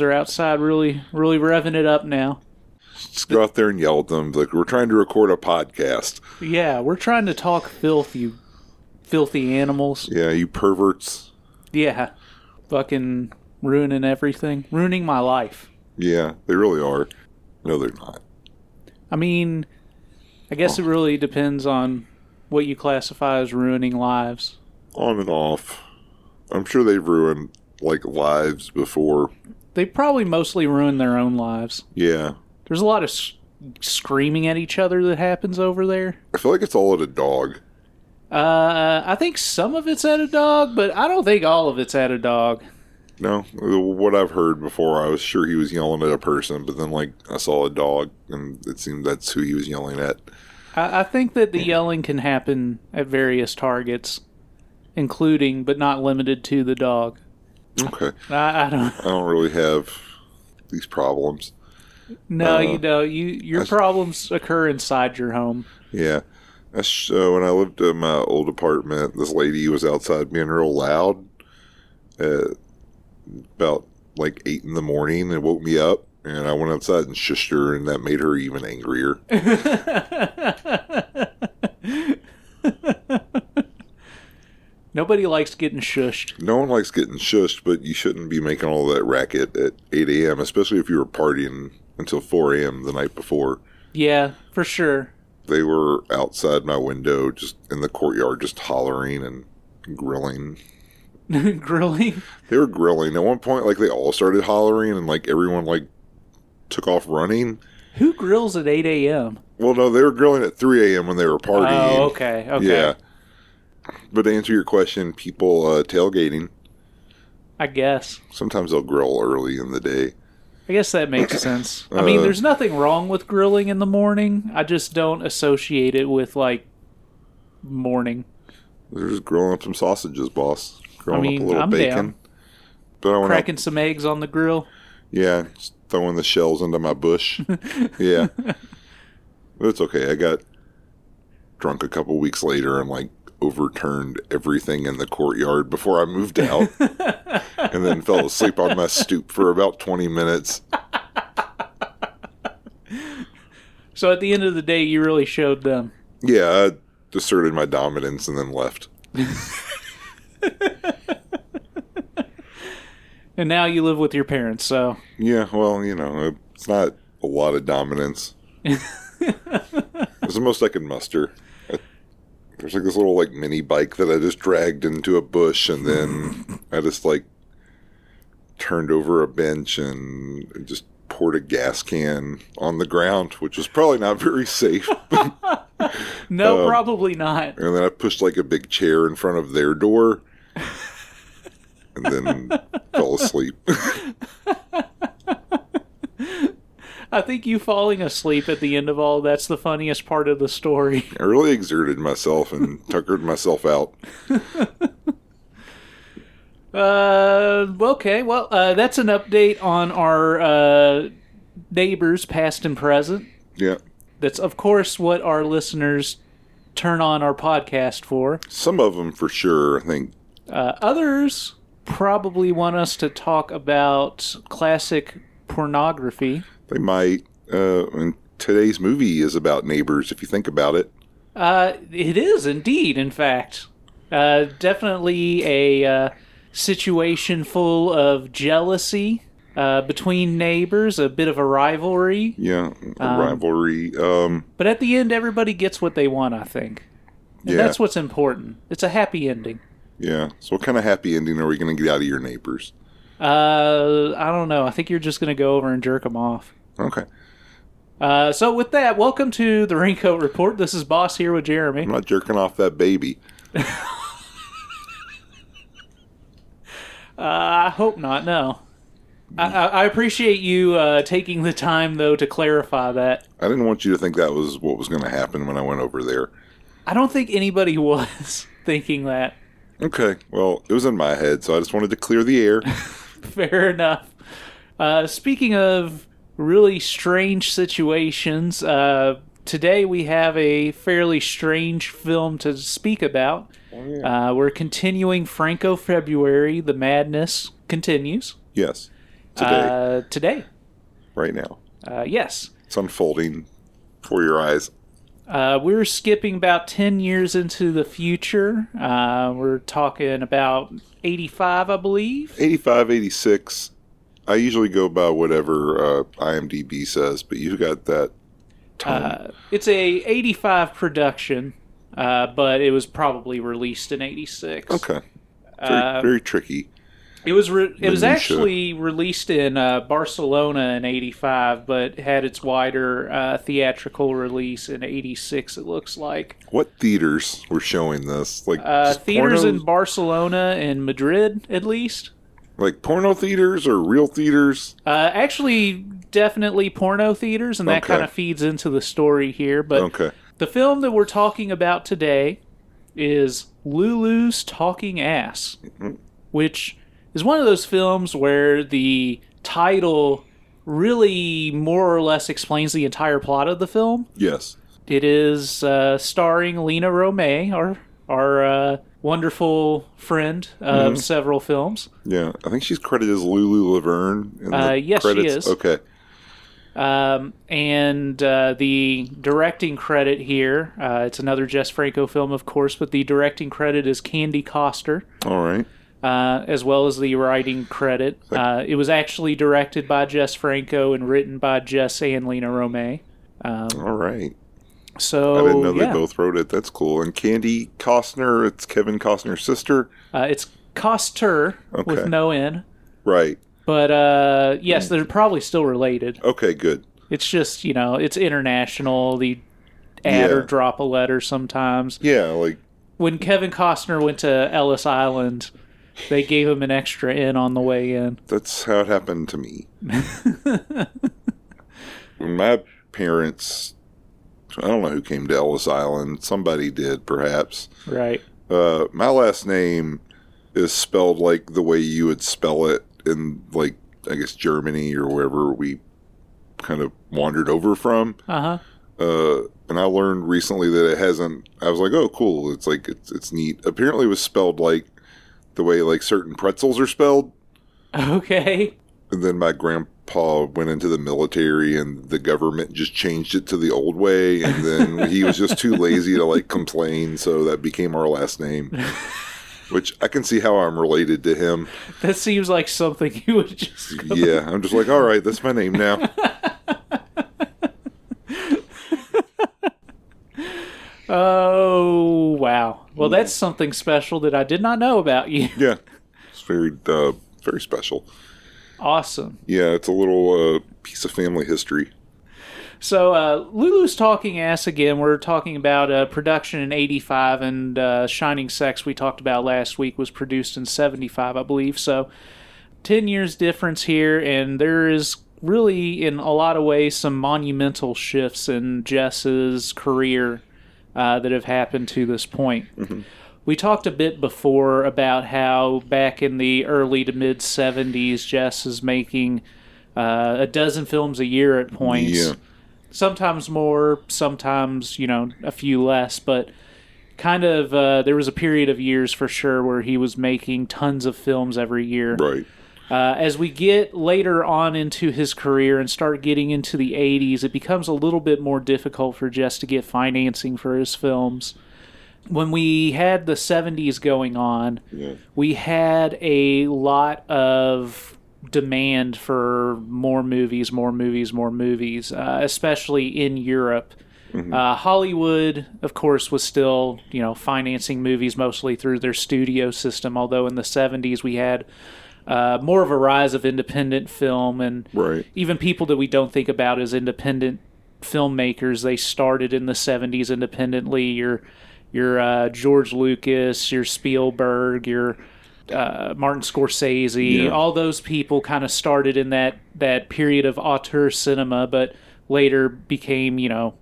Are outside, really, really revving it up now. Just go out there and yell at them. Like we're trying to record a podcast. Yeah, we're trying to talk filth, you filthy animals. Yeah, you perverts. Yeah, fucking ruining everything, ruining my life. Yeah, they really are. No, they're not. I mean, I guess it really depends on what you classify as ruining lives. On and off. I'm sure they've ruined like lives before. They probably mostly ruin their own lives. Yeah. There's a lot of s- screaming at each other that happens over there. I feel like it's all at a dog. Uh, I think some of it's at a dog, but I don't think all of it's at a dog. No, what I've heard before, I was sure he was yelling at a person, but then like I saw a dog, and it seemed that's who he was yelling at. I, I think that the yelling can happen at various targets, including but not limited to the dog. Okay, I, I don't. I don't really have these problems. No, Uh, you know, you your I- problems occur inside your home. Yeah, that's uh, when I lived in my old apartment. This lady was outside being real loud. Uh, about like eight in the morning, and woke me up. And I went outside and shushed her, and that made her even angrier. Nobody likes getting shushed. No one likes getting shushed, but you shouldn't be making all that racket at 8 a.m., especially if you were partying until 4 a.m. the night before. Yeah, for sure. They were outside my window, just in the courtyard, just hollering and grilling. Grilling. They were grilling. At one point, like, they all started hollering, and, like, everyone, like, took off running. Who grills at 8 a.m.? Well, no, they were grilling at 3 a.m. when they were partying. Oh, okay. Okay. Yeah. But to answer your question, people uh, tailgating, I guess. sometimes they'll grill early in the day. I guess that makes sense. I mean, Uh, there's nothing wrong with grilling in the morning. I just don't associate it with, like, morning. They're just grilling up some sausages, boss. Grilling mean, up a little I'm bacon. down. But I out, Cracking some eggs on the grill. yeah, just throwing the shells into my bush. yeah, but it's okay. I got drunk a couple weeks later and like overturned everything in the courtyard before I moved out, and then fell asleep on my stoop for about twenty minutes. So at the end of the day, you really showed them. Yeah, I asserted my dominance and then left. And now you live with your parents, so. Yeah, well, you know, it's not a lot of dominance. it's the most I can muster. There's like this little like mini bike that I just dragged into a bush, and then I just like turned over a bench and just poured a gas can on the ground, which was probably not very safe. No, Um, probably not. and then I pushed like a big chair in front of their door, and then fell asleep. I think you falling asleep at the end of all that's the funniest part of the story. I really exerted myself and tuckered myself out. Uh, okay. Well, uh, that's an update on our uh, neighbors, past and present. Yeah. That's, of course, what our listeners turn on our podcast for. Some of them for sure. I think Uh, others probably want us to talk about classic pornography. They might. Uh, and today's movie is about neighbors. If you think about it, Uh, it is indeed, in fact. Uh, definitely a uh, situation full of jealousy uh, between neighbors, a bit of a rivalry. yeah, a rivalry. Um, But at the end, everybody gets what they want, I think. And yeah, that's what's important. It's a happy ending. yeah. So, what kind of happy ending are we going to get out of your neighbors? Uh, I don't know. I think you're just going to go over and jerk them off. Okay, Uh, so with that, welcome to the Raincoat Report. This is Boss here with Jeremy. I'm not jerking off that baby. Uh, I hope not. No. I, I I appreciate you uh, taking the time, though, to clarify that. I didn't want you to think that was what was going to happen when I went over there. I don't think anybody was thinking that. Okay, well, it was in my head, so I just wanted to clear the air. Fair enough. Uh, speaking of really strange situations, uh, today we have a fairly strange film to speak about. Uh, we're continuing Franco February. The madness continues. yes. Today, Uh, today. right now. Uh, yes. It's unfolding for your eyes. Uh, we're skipping about 10 years into the future. Uh, we're talking about 85, I believe. 85, 86. I usually go by whatever uh, IMDb says, but you've got that. Uh, it's a 85 production, uh, but it was probably released in 86. okay. Very, uh, very tricky. It was re- it was actually released in uh, Barcelona in '85, but had its wider uh, theatrical release in '86. It looks like What theaters were showing this? Like uh, theaters porno, in Barcelona and Madrid, at least. like porno theaters or real theaters? Uh, actually, definitely porno theaters, and that Okay. kind of feeds into the story here. But Okay. the film that we're talking about today is Lulu's Talking Ass, which is one of those films where the title really more or less explains the entire plot of the film. Yes. It is uh, starring Lina Romay, our our uh, wonderful friend of several films. Yeah. I think she's credited as Lulu Laverne in the Uh, yes, she is. Okay. Um, and uh, the directing credit here, uh, it's another Jess Franco film, of course, but the directing credit is Candy Coster, All right. Uh, as well as the writing credit. Uh, it was actually directed by Jess Franco and written by Jess and Lina Romay. Um, All right. so I didn't know yeah. they both wrote it. That's cool. And Candy Costner, it's Kevin Costner's sister. Uh, it's Coster with Okay. no N. Right. But uh, yes, they're probably still related. Okay, good. It's just, you know, it's international. The add Yeah. or drop a letter sometimes. Yeah, like when Kevin Costner went to Ellis Island, they gave him an extra in on the way in. that's how it happened to me. when my parents I don't know who came to Ellis Island. Somebody did, perhaps. Right. Uh, my last name is spelled like the way you would spell it in, like, I guess Germany or wherever we kind of wandered over from. Uh huh. Uh, and I learned recently that it hasn't. I was like, oh, cool. It's like it's it's neat. Apparently, it was spelled like the way like certain pretzels are spelled. Okay. And then my grandpa went into the military, and the government just changed it to the old way. And then he was just too lazy to like complain, so that became our last name. Which I can see how I'm related to him. That seems like something you would just. Yeah, I'm just like, all right, that's my name now. Oh wow. Well, that's something special that I did not know about you. Yeah, it's very uh, very special. Awesome. Yeah, it's a little uh, piece of family history. So, uh, Lulu's Talking Ass again. We're talking about uh, production in 85, and uh, Shining Sex, we talked about last week, was produced in 75, I believe. So, 10 years difference here, and there is really, in a lot of ways, some monumental shifts in Jess's career uh, that have happened to this point. We talked a bit before about how back in the early to mid 70s, Jess is making uh, a dozen films a year at points Yeah. sometimes more, sometimes you know a few less, but kind of uh, there was a period of years for sure where he was making tons of films every year. Right. Uh, as we get later on into his career and start getting into the 80s, it becomes a little bit more difficult for Jess to get financing for his films. When we had the 70s going on, Yeah. we had a lot of demand for more movies, more movies, more movies, uh, especially in Europe. Uh, Hollywood, of course, was still you know financing movies mostly through their studio system. Although in the '70s we had uh, more of a rise of independent film and Right. even people that we don't think about as independent filmmakers they started in the 70s independently your your uh, George Lucas your Spielberg your uh, Martin Scorsese Yeah. all those people kind of started in that that period of auteur cinema but later became you know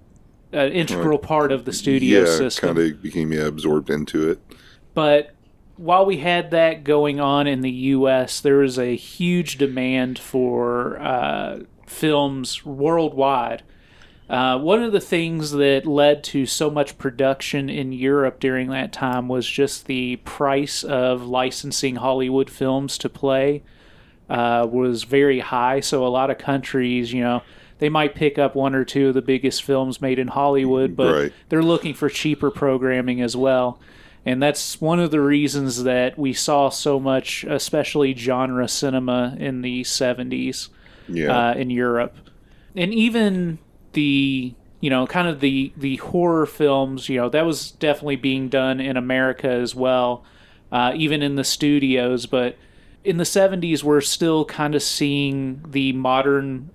an integral part of the studio yeah, system kind of became yeah, absorbed into it. but while we had that going on in the U.S., there was a huge demand for uh, films worldwide. Uh, one of the things that led to so much production in Europe during that time was just the price of licensing Hollywood films to play. uh, was very high. So a lot of countries, you know, they might pick up one or two of the biggest films made in Hollywood, but Right. they're looking for cheaper programming as well. And that's one of the reasons that we saw so much, especially genre cinema in the 70s Yeah. uh, in Europe, and even the you know kind of the the horror films. You know that was definitely being done in America as well, uh, even in the studios. But in the '70s, we're still kind of seeing the modern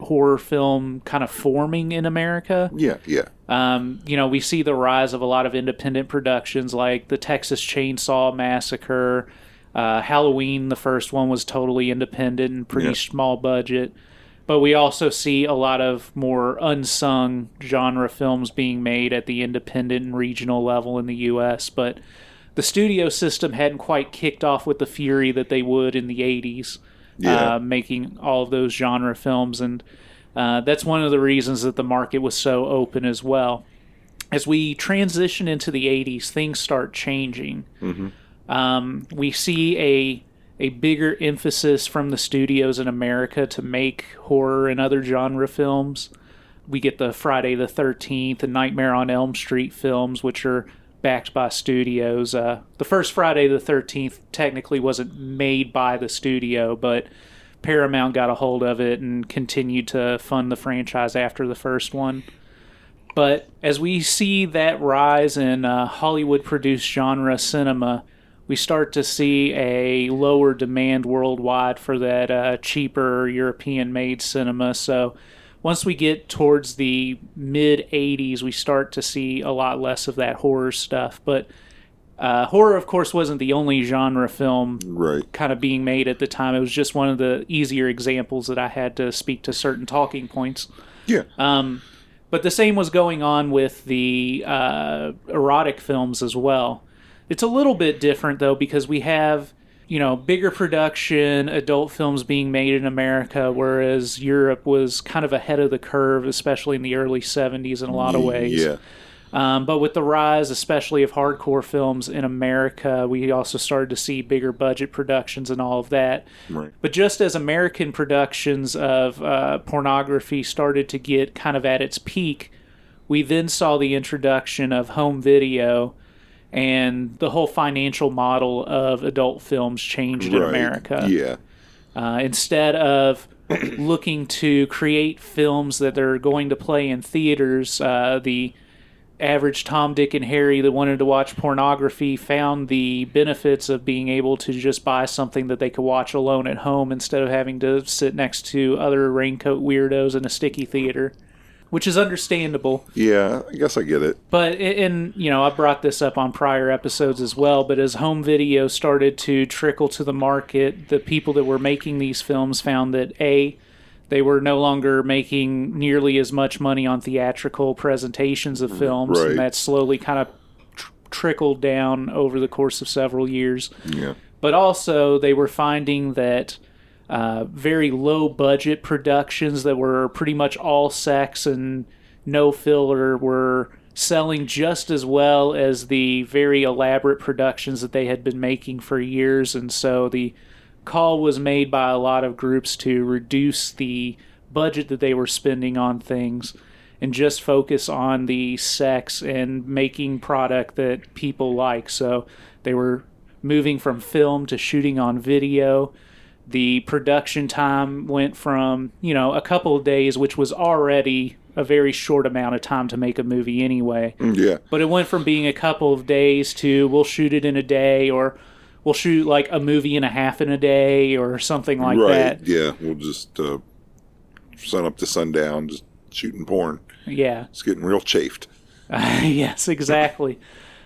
horror film kind of forming in America. yeah. Yeah. Um, you know, we see the rise of a lot of independent productions like the Texas Chainsaw Massacre. Uh, Halloween, the first one, was totally independent and pretty Yeah. small budget. But we also see a lot of more unsung genre films being made at the independent and regional level in the U.S. But the studio system hadn't quite kicked off with the fury that they would in the 80s, Yeah. uh, making all of those genre films. And uh, that's one of the reasons that the market was so open as well. As we transition into the 80s, things start changing. Um, we see a a bigger emphasis from the studios in America to make horror and other genre films. We get the Friday the 13th and Nightmare on Elm Street films, which are backed by studios. Uh, the first Friday the 13th technically wasn't made by the studio, but Paramount got a hold of it and continued to fund the franchise after the first one. But as we see that rise in uh, Hollywood produced genre cinema, we start to see a lower demand worldwide for that uh, cheaper European made cinema. So once we get towards the mid 80s, we start to see a lot less of that horror stuff. But uh, horror, of course, wasn't the only genre film Right. kind of being made at the time. It was just one of the easier examples that I had to speak to certain talking points. Yeah. Um, but the same was going on with the uh, erotic films as well. It's a little bit different though because we have you know bigger production adult films being made in America, whereas Europe was kind of ahead of the curve, especially in the early '70s in a lot of ways. Yeah. Um, but with the rise, especially of hardcore films in America, we also started to see bigger budget productions and all of that. Right. But just as American productions of uh, pornography started to get kind of at its peak, we then saw the introduction of home video and the whole financial model of adult films changed in America. Yeah. Uh, instead of looking to create films that are going to play in theaters, uh, the average Tom, Dick, and Harry that wanted to watch pornography found the benefits of being able to just buy something that they could watch alone at home instead of having to sit next to other raincoat weirdos in a sticky theater, which is understandable. Yeah. I guess I get it. But and you know, I brought this up on prior episodes as well. But as home video started to trickle to the market, the people that were making these films found that a they were no longer making nearly as much money on theatrical presentations of films, Right. and that slowly kind of tr- trickled down over the course of several years Yeah. but also they were finding that uh, very low budget productions that were pretty much all sex and no filler were selling just as well as the very elaborate productions that they had been making for years and so the call was made by a lot of groups to reduce the budget that they were spending on things and just focus on the sex and making product that people like. So they were moving from film to shooting on video. The production time went from, you know, a couple of days, which was already a very short amount of time to make a movie anyway. Yeah. But it went from being a couple of days to we'll shoot it in a day or we'll shoot like a movie and a half in a day or something like right. that. Yeah. We'll just uh, sun up to sundown, just shooting porn. Yeah. It's getting real chafed. yes, exactly.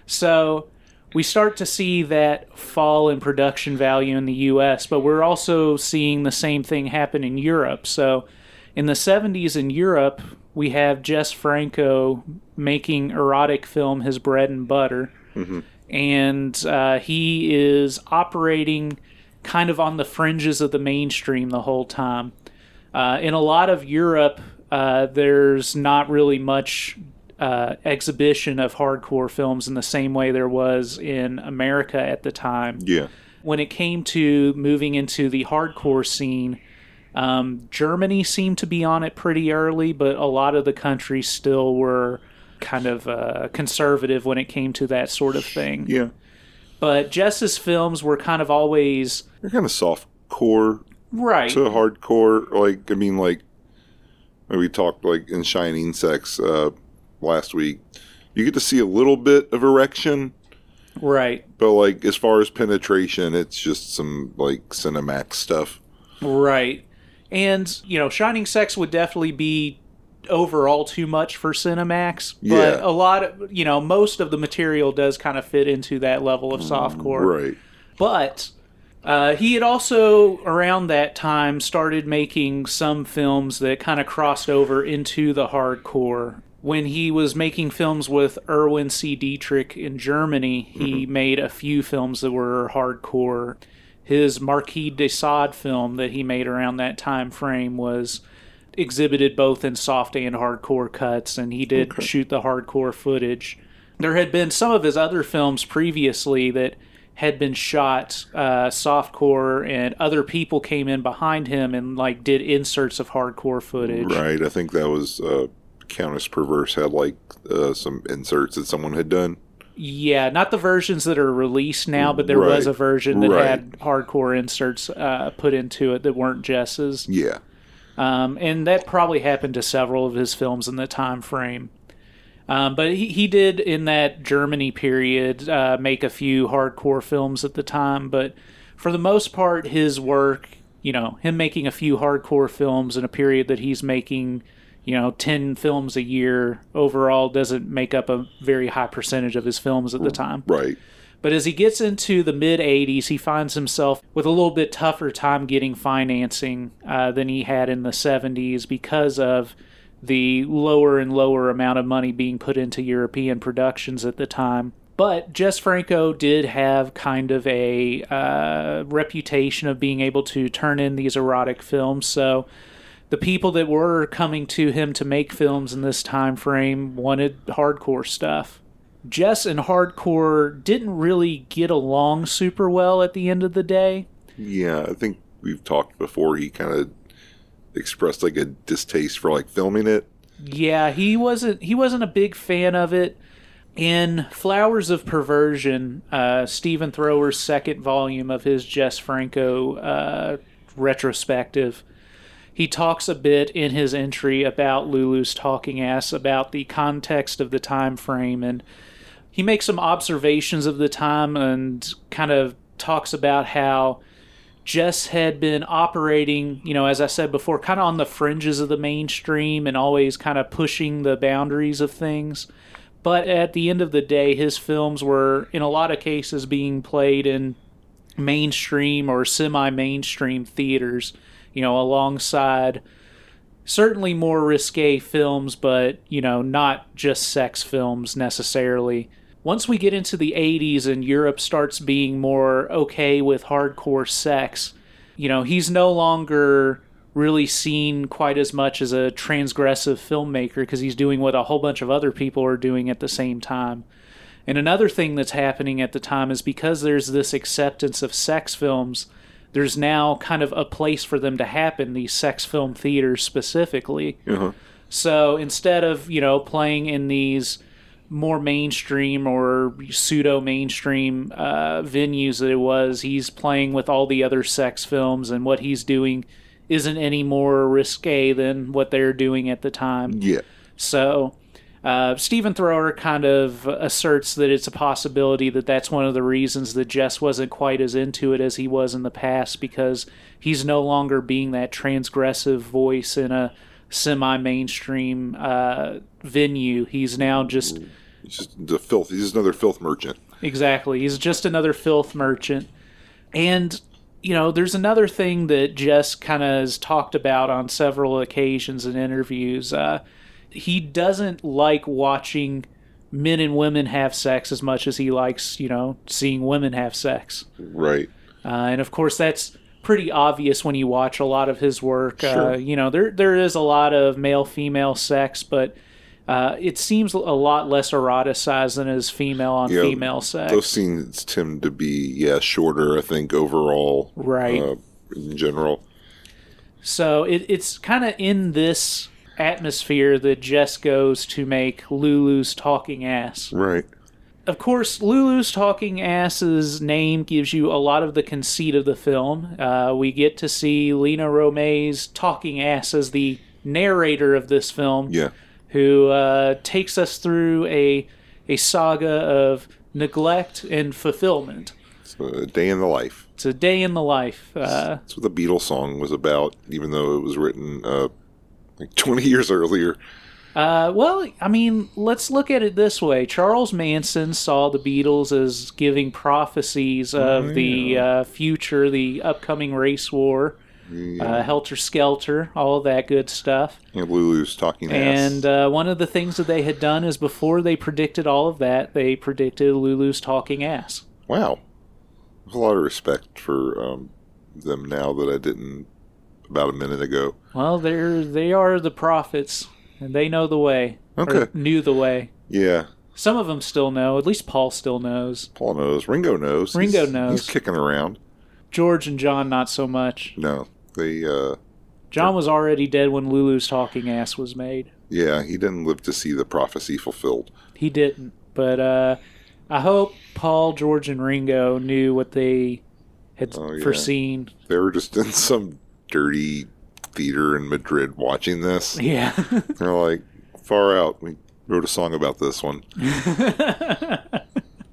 So we start to see that fall in production value in the US, but we're also seeing the same thing happen in Europe. So in the 70s in Europe, we have Jess Franco making erotic film his bread and butter. And uh, he is operating kind of on the fringes of the mainstream the whole time. Uh, in a lot of Europe, uh, there's not really much uh, exhibition of hardcore films in the same way there was in America at the time. Yeah. when it came to moving into the hardcore scene, um, Germany seemed to be on it pretty early, but a lot of the countries still were kind of uh, conservative when it came to that sort of thing. Yeah. But Jess's films were kind of always They're kind of soft core right. to hardcore. Like, I mean, like, we talked like in Shining Sex uh, last week. You get to see a little bit of erection, right. but like as far as penetration, it's just some like Cinemax stuff. Right. And, you know, Shining Sex would definitely be overall too much for Cinemax, but Yeah. a lot of, you know, most of the material does kind of fit into that level of softcore. Right. But uh, he had also, around that time, started making some films that kind of crossed over into the hardcore. When he was making films with Erwin C. Dietrich in Germany, he made a few films that were hardcore. His Marquis de Sade film that he made around that time frame was exhibited both in soft and hardcore cuts, and he did shoot the hardcore footage. There had been some of his other films previously that had been shot uh, softcore, and other people came in behind him and like did inserts of hardcore footage. Right. I think that was uh, Countess Perverse had like uh, some inserts that someone had done. Yeah, not the versions that are released now, but there was a version that Right. had hardcore inserts uh, put into it that weren't Jess's. Yeah. Um, and that probably happened to several of his films in the time frame. Um, but he, he did in that Germany period uh, make a few hardcore films at the time, but for the most part, his work, you know, him making a few hardcore films in a period that he's making, you know, 10 films a year overall doesn't make up a very high percentage of his films at the time. Right. But as he gets into the mid 80s, he finds himself with a little bit tougher time getting financing uh, than he had in the 70s because of the lower and lower amount of money being put into European productions at the time. But Jess Franco did have kind of a uh, reputation of being able to turn in these erotic films. So the people that were coming to him to make films in this time frame wanted hardcore stuff. Jess and hardcore didn't really get along super well at the end of the day. Yeah. I think we've talked before. He kind of expressed like a distaste for like filming it. Yeah, he wasn't he wasn't a big fan of it. In Flowers of Perversion, uh, Stephen Thrower's second volume of his Jess Franco uh, retrospective, he talks a bit in his entry about Lulu's talking ass about the context of the time frame and he makes some observations of the time and kind of talks about how Jess had been operating, you know, as I said before, kind of on the fringes of the mainstream and always kind of pushing the boundaries of things. But at the end of the day, his films were, in a lot of cases, being played in mainstream or semi mainstream theaters, you know, alongside certainly more risque films, but, you know, not just sex films necessarily. Once we get into the 80s and Europe starts being more okay with hardcore sex, you know, he's no longer really seen quite as much as a transgressive filmmaker because he's doing what a whole bunch of other people are doing at the same time. And another thing that's happening at the time is because there's this acceptance of sex films, there's now kind of a place for them to happen, these sex film theaters specifically. Uh-huh. So instead of, you know, playing in these more mainstream or pseudo mainstream uh, venues that it was, he's playing with all the other sex films, and what he's doing isn't any more risque than what they're doing at the time. Yeah. So, uh, Stephen Thrower kind of asserts that it's a possibility that that's one of the reasons that Jess wasn't quite as into it as he was in the past because he's no longer being that transgressive voice in a semi mainstream uh, venue. He's now just. He's just the filth. He's another filth merchant. Exactly. He's just another filth merchant. And, you know, there's another thing that Jess kind of has talked about on several occasions in interviews. Uh, he doesn't like watching men and women have sex as much as he likes, you know, seeing women have sex. Right. Uh, and of course, that's pretty obvious when you watch a lot of his work. Uh, you know, there there is a lot of male female sex, but Uh, it seems a lot less eroticized than is female on Yeah, female sex. Those scenes tend to be yeah shorter. I think overall, Right. uh, in general. So it, it's kind of in this atmosphere that Jess goes to make Lulu's talking ass. Right. Of course, Lulu's talking ass's name gives you a lot of the conceit of the film. Uh, we get to see Lina Romay's talking ass as the narrator of this film, Yeah. who uh, takes us through a a saga of neglect and fulfillment. It's a day in the life. It's a day in the life. Uh, That's what the Beatles song was about, even though it was written uh, like 20 years earlier. Uh, well, I mean, let's look at it this way. Charles Manson saw the Beatles as giving prophecies of the uh, future, the upcoming race war, uh, Helter Skelter, all that good stuff. And Lulu's talking ass. And uh, one of the things that they had done is before they predicted all of that, they predicted Lulu's talking ass. wow. There's a lot of respect for um, them now that I didn't about a minute ago. Well, they're they are the prophets, and they know the way. Okay. knew the way. Yeah. Some of them still know. At least Paul still knows. Paul knows. Ringo knows. Ringo He's- knows. He's kicking around. George and John, not so much. No. They, uh, John was already dead when Lulu's talking ass was made. yeah, he didn't live to see the prophecy fulfilled. He didn't. But uh, I hope Paul, George, and Ringo knew what they had Oh, yeah. foreseen. They were just in some dirty theater in Madrid watching this. Yeah. They're like, far out. We wrote a song about this one.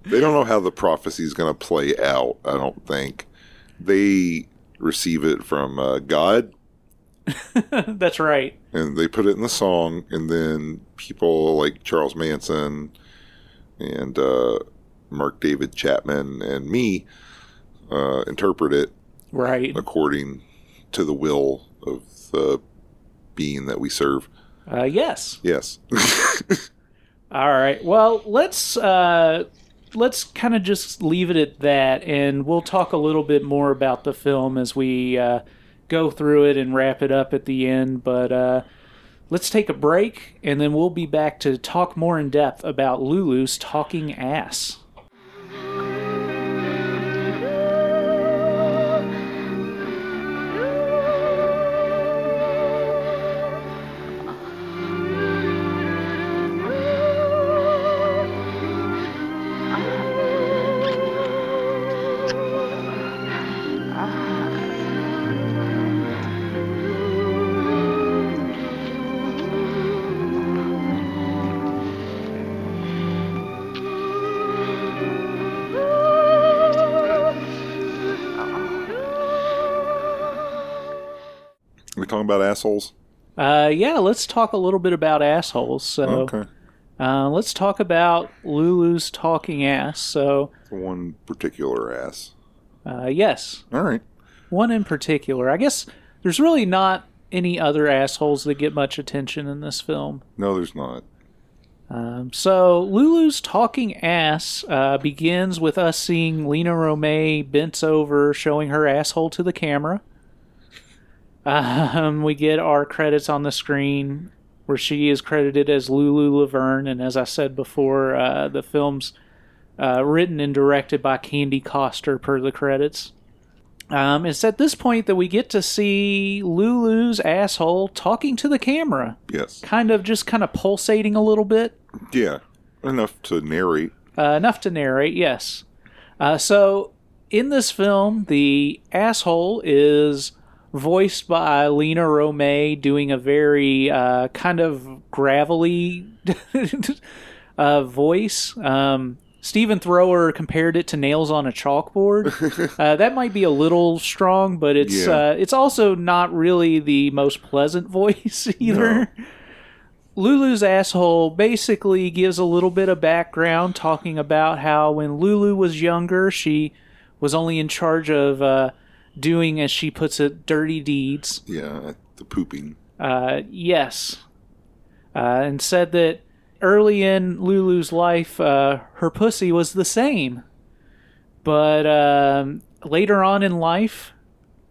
They don't know how the prophecy is going to play out, I don't think. They receive it from uh, God That's right. and they put it in the song, and then people like Charles Manson and uh, Mark David Chapman and me uh, interpret it Right. according to the will the being that we serve. Uh, yes. Yes. All right. Well, let's uh, let's kind of just leave it at that, and we'll talk a little bit more about the film as we uh, go through it and wrap it up at the end. But uh, let's take a break, and then we'll be back to talk more in depth about Lulu's talking ass. Assholes? Uh, yeah, let's talk a little bit about assholes. So, Okay. uh, let's talk about Lulu's talking ass. So, One particular ass. uh, yes, All right. one in particular. I guess there's really not any other assholes that get much attention in this film. No, there's not. Um, so Lulu's talking ass uh, begins with us seeing Lina Romay bent over, showing her asshole to the camera. Um, we get our credits on the screen where she is credited as Lulu Laverne, and as I said before, uh, the film's uh, written and directed by Candy Coster per the credits. Um, it's at this point that we get to see Lulu's asshole talking to the camera, Yes. kind of just kind of pulsating a little bit. Yeah. Enough to narrate. Uh, enough to narrate, yes. Uh, so, in this film, the asshole is voiced by Lina Romay doing a very uh, kind of gravelly uh, voice. Um, Stephen Thrower compared it to nails on a chalkboard. uh, that might be a little strong, but it's Yeah. uh, it's also not really the most pleasant voice either. Lulu's asshole basically gives a little bit of background talking about how when Lulu was younger, she was only in charge of uh, doing, as she puts it, dirty deeds. Yeah. The pooping. Uh, yes. Uh, and said that early in Lulu's life, uh, her pussy was the same. But um, later on in life,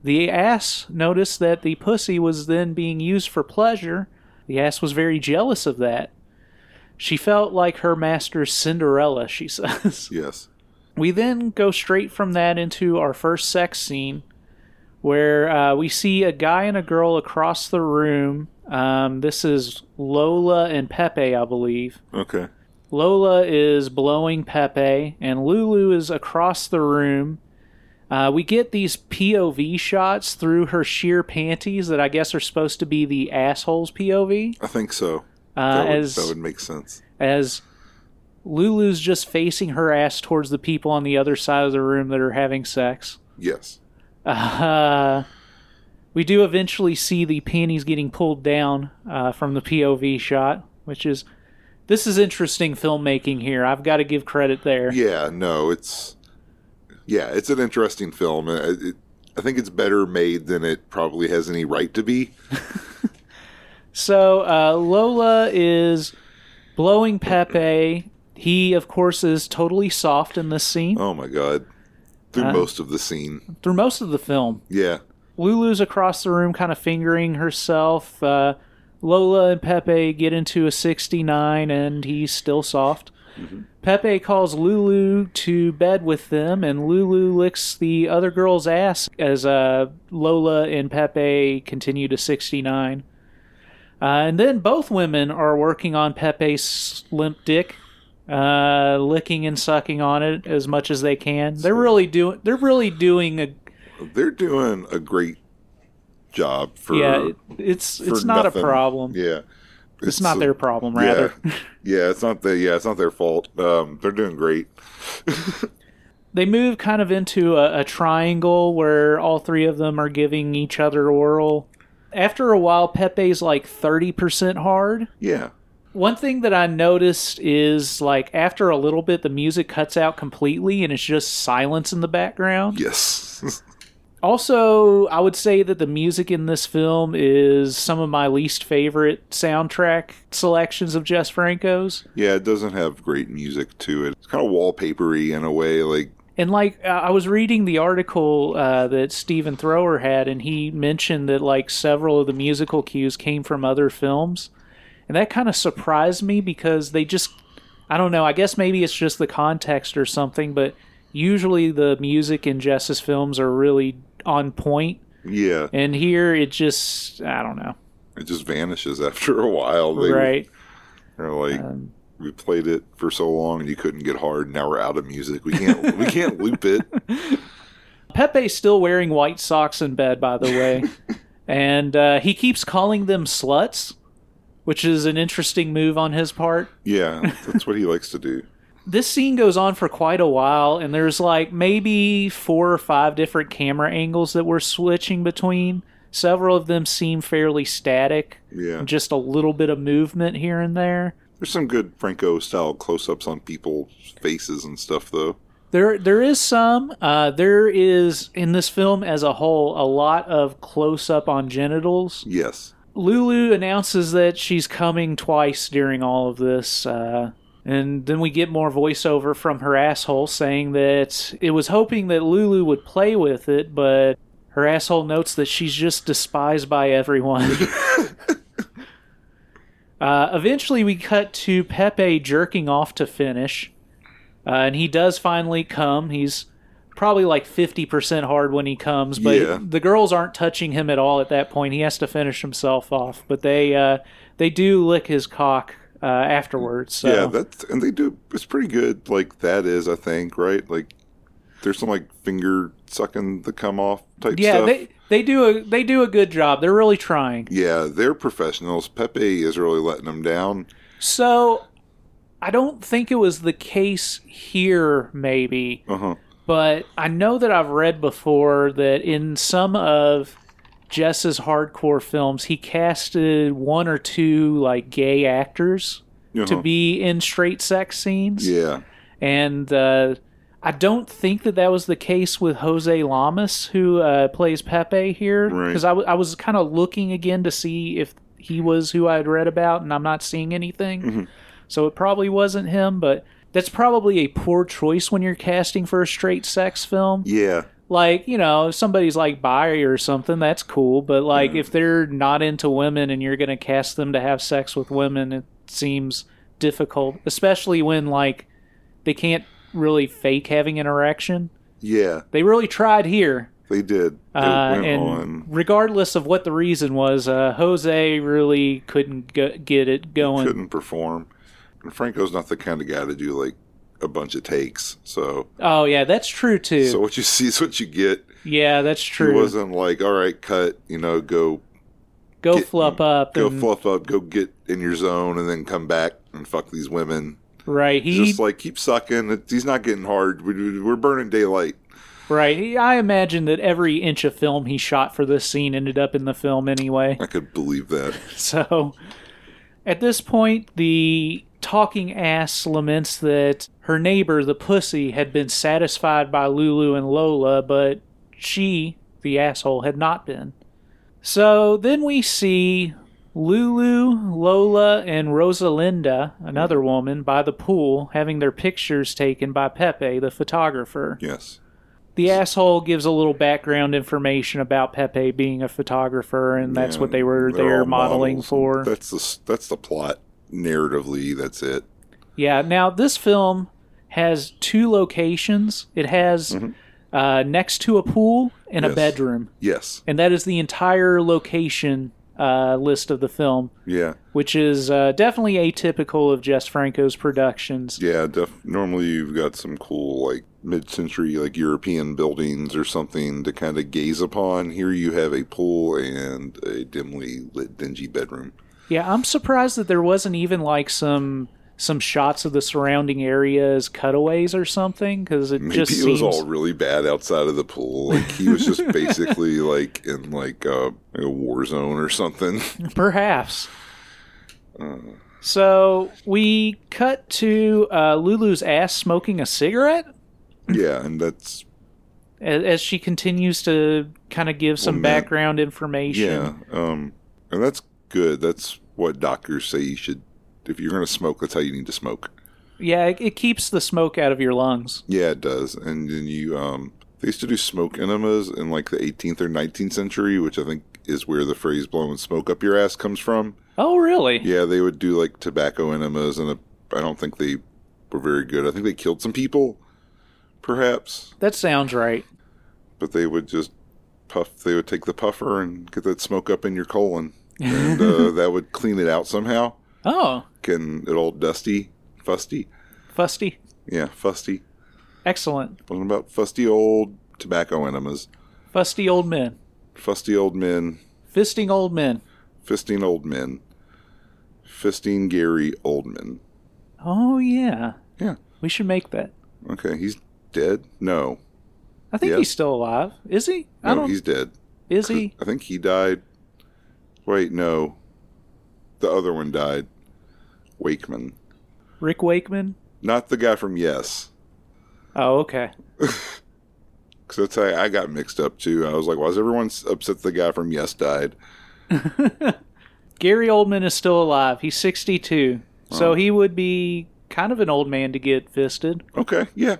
the ass noticed that the pussy was then being used for pleasure. The ass was very jealous of that. She felt like her master's Cinderella, she says. Yes. We then go straight from that into our first sex scene where uh, we see a guy and a girl across the room. Um, this is Lola and Pepe, I believe. Okay. Lola is blowing Pepe, and Lulu is across the room. Uh, we get these POV shots through her sheer panties that I guess are supposed to be the asshole's POV. I think so. Uh, that, would, as that would make sense. as Lulu's just facing her ass towards the people on the other side of the room that are having sex. Yes. Uh, we do eventually see the panties getting pulled down uh, from the POV shot, which is this is interesting filmmaking here. I've got to give credit there. Yeah. No. It's. Yeah. It's an interesting film. Uh, It, it, I think it's better made than it probably has any right to be. So uh, Lola is blowing Pepe. He, of course, is totally soft in this scene Oh my god. Through Uh. most of the scene. through most of the film. Yeah. Lulu's across the room, kind of fingering herself. Uh, Lola and Pepe get into a 69, and he's still soft. Pepe calls Lulu to bed with them, and Lulu licks the other girl's ass as uh, Lola and Pepe continue to 69. Uh, and then both women are working on Pepe's limp dick, uh, licking and sucking on it as much as they can. They're really doing. They're really doing a They're doing a great job for. yeah. it- It's for it's not nothing. a problem. Yeah. It's, not uh, their problem, rather. Yeah. yeah, it's not the yeah, it's not their fault. Um, they're doing great. they move kind of into a, a triangle where all three of them are giving each other oral. After a while, Pepe's like 30% hard. Yeah. One thing that I noticed is like after a little bit, the music cuts out completely and it's just silence in the background. Yes. Also, I would say that the music in this film is some of my least favorite soundtrack selections of Jess Franco's. yeah, it doesn't have great music to it. It's kind of wallpapery in a way. Like And like I was reading the article uh, that Stephen Thrower had, and he mentioned that like several of the musical cues came from other films, and that kind of surprised me because they just I don't know. I guess maybe it's just the context or something, but usually the music in Jess's films are really on point, yeah, and here it just I don't know. it just vanishes after a while. They, right? They're like. Um, we played it for so long and you couldn't get hard. Now we're out of music. We can't. we can't loop it. Pepe's still wearing white socks in bed, by the way, and uh, he keeps calling them sluts, which is an interesting move on his part. Yeah, that's what he likes to do. This scene goes on for quite a while, and there's like maybe four or five different camera angles that we're switching between. Several of them seem fairly static, Yeah, just a little bit of movement here and there. there's some good Franco style close-ups on people's faces and stuff, though. There, there is some. Uh, there is in this film as a whole a lot of close up on genitals. Yes. Lulu announces that she's coming twice during all of this, uh, and then we get more voiceover from her asshole saying that it was hoping that Lulu would play with it, but her asshole notes that she's just despised by everyone. uh, eventually, we cut to Pepe jerking off to finish, uh, and he does finally come. He's probably like 50% hard when he comes, but Yeah. the girls aren't touching him at all at that point. He has to finish himself off, but they uh, they do lick his cock uh, afterwards. So. Yeah, that's and they do. It's pretty good. Like that is, I think, right? Like there's some like finger sucking the come off type yeah, stuff. they they do a they do a good job. They're really trying. yeah, they're professionals. Pepe is really letting them down. So I don't think it was the case here, maybe, Uh huh. But I know that I've read before that in some of Jess's hardcore films, he casted one or two like gay actors to Uh-huh. be in straight sex scenes. Yeah. and uh, I don't think that that was the case with Jose Lamas, who uh, plays Pepe here, Right. because I, w- I was kind of looking again to see if he was who I had read about, and I'm not seeing anything. Mm-hmm. So it probably wasn't him, but that's probably a poor choice when you're casting for a straight sex film. Yeah. Like, you know, if somebody's like bi or something, that's cool. But like, Mm-hmm. if they're not into women and you're going to cast them to have sex with women, it seems difficult, especially when like they can't really fake having an erection. Yeah, They really tried here, they did. It uh, and on. regardless of what the reason was, uh, Jose really couldn't go- get it going. Couldn't perform. And Franco's not the kind of guy to do like a bunch of takes. So, Oh yeah, that's true too. so what you see is what you get. yeah, that's true. He wasn't like, all right, cut. You know, go Go get- fluff up. go and, fluff up, go get in your zone, and then come back and fuck these women. right. He's He just like keep sucking. He's not getting hard. We- We're burning daylight. right. I imagine that every inch of film he shot for this scene ended up in the film anyway. I could believe that. So at this point, the talking ass laments that her neighbor, the pussy, had been satisfied by Lulu and Lola, but she, the asshole, had not been. So then we see Lulu, Lola, and Rosalinda, another woman, by the pool having their pictures taken by Pepe, the photographer. Yes. The asshole gives a little background information about Pepe being a photographer, and that's Yeah, what they were there modeling models. for. That's the that's the plot narratively. That's it. Yeah. Now this film has two locations. It has uh, next to a pool and a Mm-hmm. Bedroom, Yes. and that is the entire location uh, list of the film, Yeah. which is uh, definitely atypical of Jess Franco's productions. Yeah. Def- normally you've got some cool like mid-century like European buildings or something to kind of gaze upon. Here you have a pool and a dimly lit, dingy bedroom. Yeah, I'm surprised that there wasn't even like some some shots of the surrounding area as cutaways or something because it Maybe just it seems was all really bad outside of the pool. Like he was just basically like in like uh, a war zone or something. Perhaps. So we cut to uh, Lulu's ass smoking a cigarette yeah, and that's as, as she continues to kind of give some Well, background information. yeah, um, and that's good. That's what doctors say you should. If you're going to smoke, that's how you need to smoke. Yeah, it, it keeps the smoke out of your lungs. Yeah, it does. And then you, um, they used to do smoke enemas in like the 18th or 19th century, which I think is where the phrase "blowing smoke up your ass" comes from. Oh, really? Yeah, they would do like tobacco enemas, and I I don't think they were very good. I think they killed some people, perhaps, That sounds right. but they would just puff. They would take the puffer and get that smoke up in your colon, and uh, that would clean it out somehow. Oh, Can it all dusty, fusty? fusty. Yeah, fusty. Excellent. What about fusty old tobacco enemas? Fusty old men. Fusty old men, Fisting old men. fisting old men, fisting Gary Oldman. Oh, yeah. Yeah. We should make that. Okay, he's dead. No, I think Yeah. he's still alive. Is he? I no, don't. he's dead. Is he? I think he died. Wait, no. The other one died. Wakeman. Rick Wakeman? Not the guy from Yes. Oh, okay. Because that's how I got mixed up too. I was like, why is everyone upset the guy from Yes died? Gary Oldman is still alive. He's 62. Oh. So he would be kind of an old man to get fisted. Okay, yeah.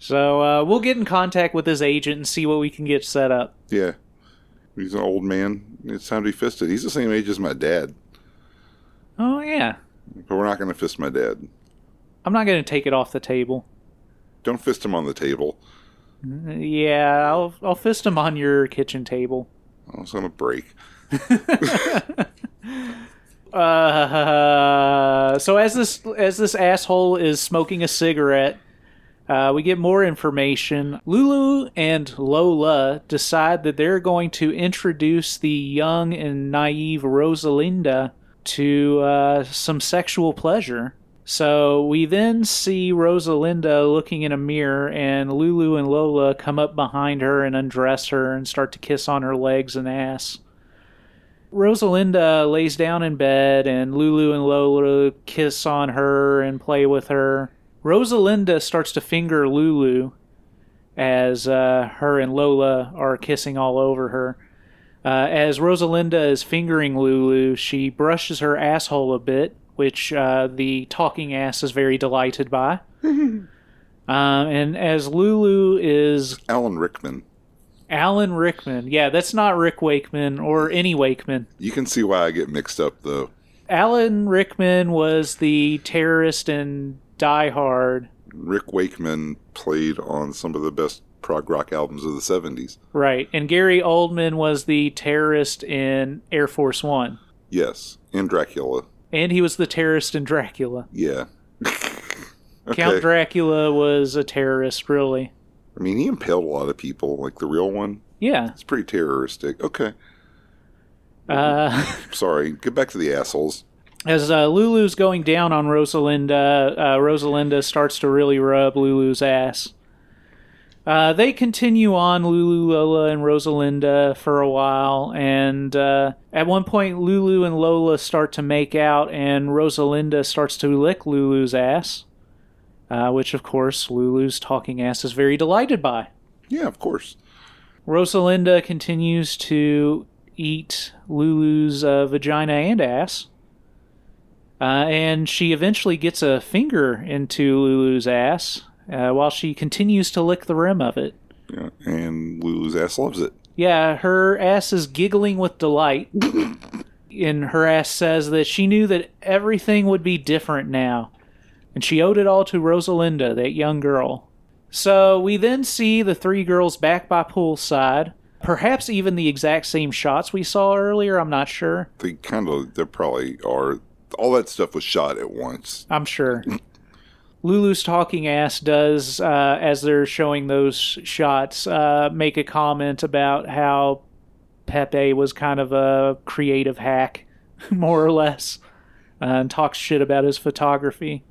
So uh, we'll get in contact with his agent and see what we can get set up. Yeah. He's an old man. It's time to be fisted. He's the same age as my dad. Oh, yeah. But we're not going to fist my dad. I'm not going to take it off the table. Don't fist him on the table. Yeah, I'll, I'll fist him on your kitchen table. I was going to break. Uh, so as this as this asshole is smoking a cigarette, uh, we get more information. Lulu and Lola decide that they're going to introduce the young and naive Rosalinda to uh, some sexual pleasure. So we then see Rosalinda looking in a mirror, and Lulu and Lola come up behind her and undress her and start to kiss on her legs and ass. Rosalinda lays down in bed, and Lulu and Lola kiss on her and play with her. Rosalinda starts to finger Lulu as uh, her and Lola are kissing all over her. Uh, as Rosalinda is fingering Lulu, she brushes her asshole a bit, which uh, the talking ass is very delighted by. um, and as Lulu is Alan Rickman. Alan Rickman, yeah, that's not Rick Wakeman or any Wakeman. You can see why I get mixed up, though. Alan Rickman was the terrorist in Die Hard. Rick Wakeman played on some of the best prog rock albums of the 70s. Right. And Gary Oldman was the terrorist in Air Force One. Yes. And Dracula. And he was the terrorist in Dracula. Yeah. Count Dracula was a terrorist, really. I mean, he impaled a lot of people, like the real one. Yeah. It's pretty terroristic. Okay. Uh, Sorry. Get back to the assholes. As uh, Lulu's going down on Rosalinda, uh, Rosalinda starts to really rub Lulu's ass. Uh, they continue on Lulu, Lola, and Rosalinda for a while, and uh, at one point, Lulu and Lola start to make out, and Rosalinda starts to lick Lulu's ass, uh, which, of course, Lulu's talking ass is very delighted by. Yeah, of course. Rosalinda continues to eat Lulu's uh, vagina and ass. Uh, and she eventually gets a finger into Lulu's ass uh, while she continues to lick the rim of it. Yeah. And Lulu's ass loves it. Yeah, her ass is giggling with delight. and her ass says that she knew that everything would be different now. And she owed it all to Rosalinda, that young girl. So we then see the three girls back by poolside. Perhaps even the exact same shots we saw earlier, I'm not sure. They kind of, they probably are. All that stuff was shot at once. I'm sure. Lulu's talking ass does, uh, as they're showing those shots, uh, make a comment about how Pepe was kind of a creative hack, more or less, uh, and talks shit about his photography.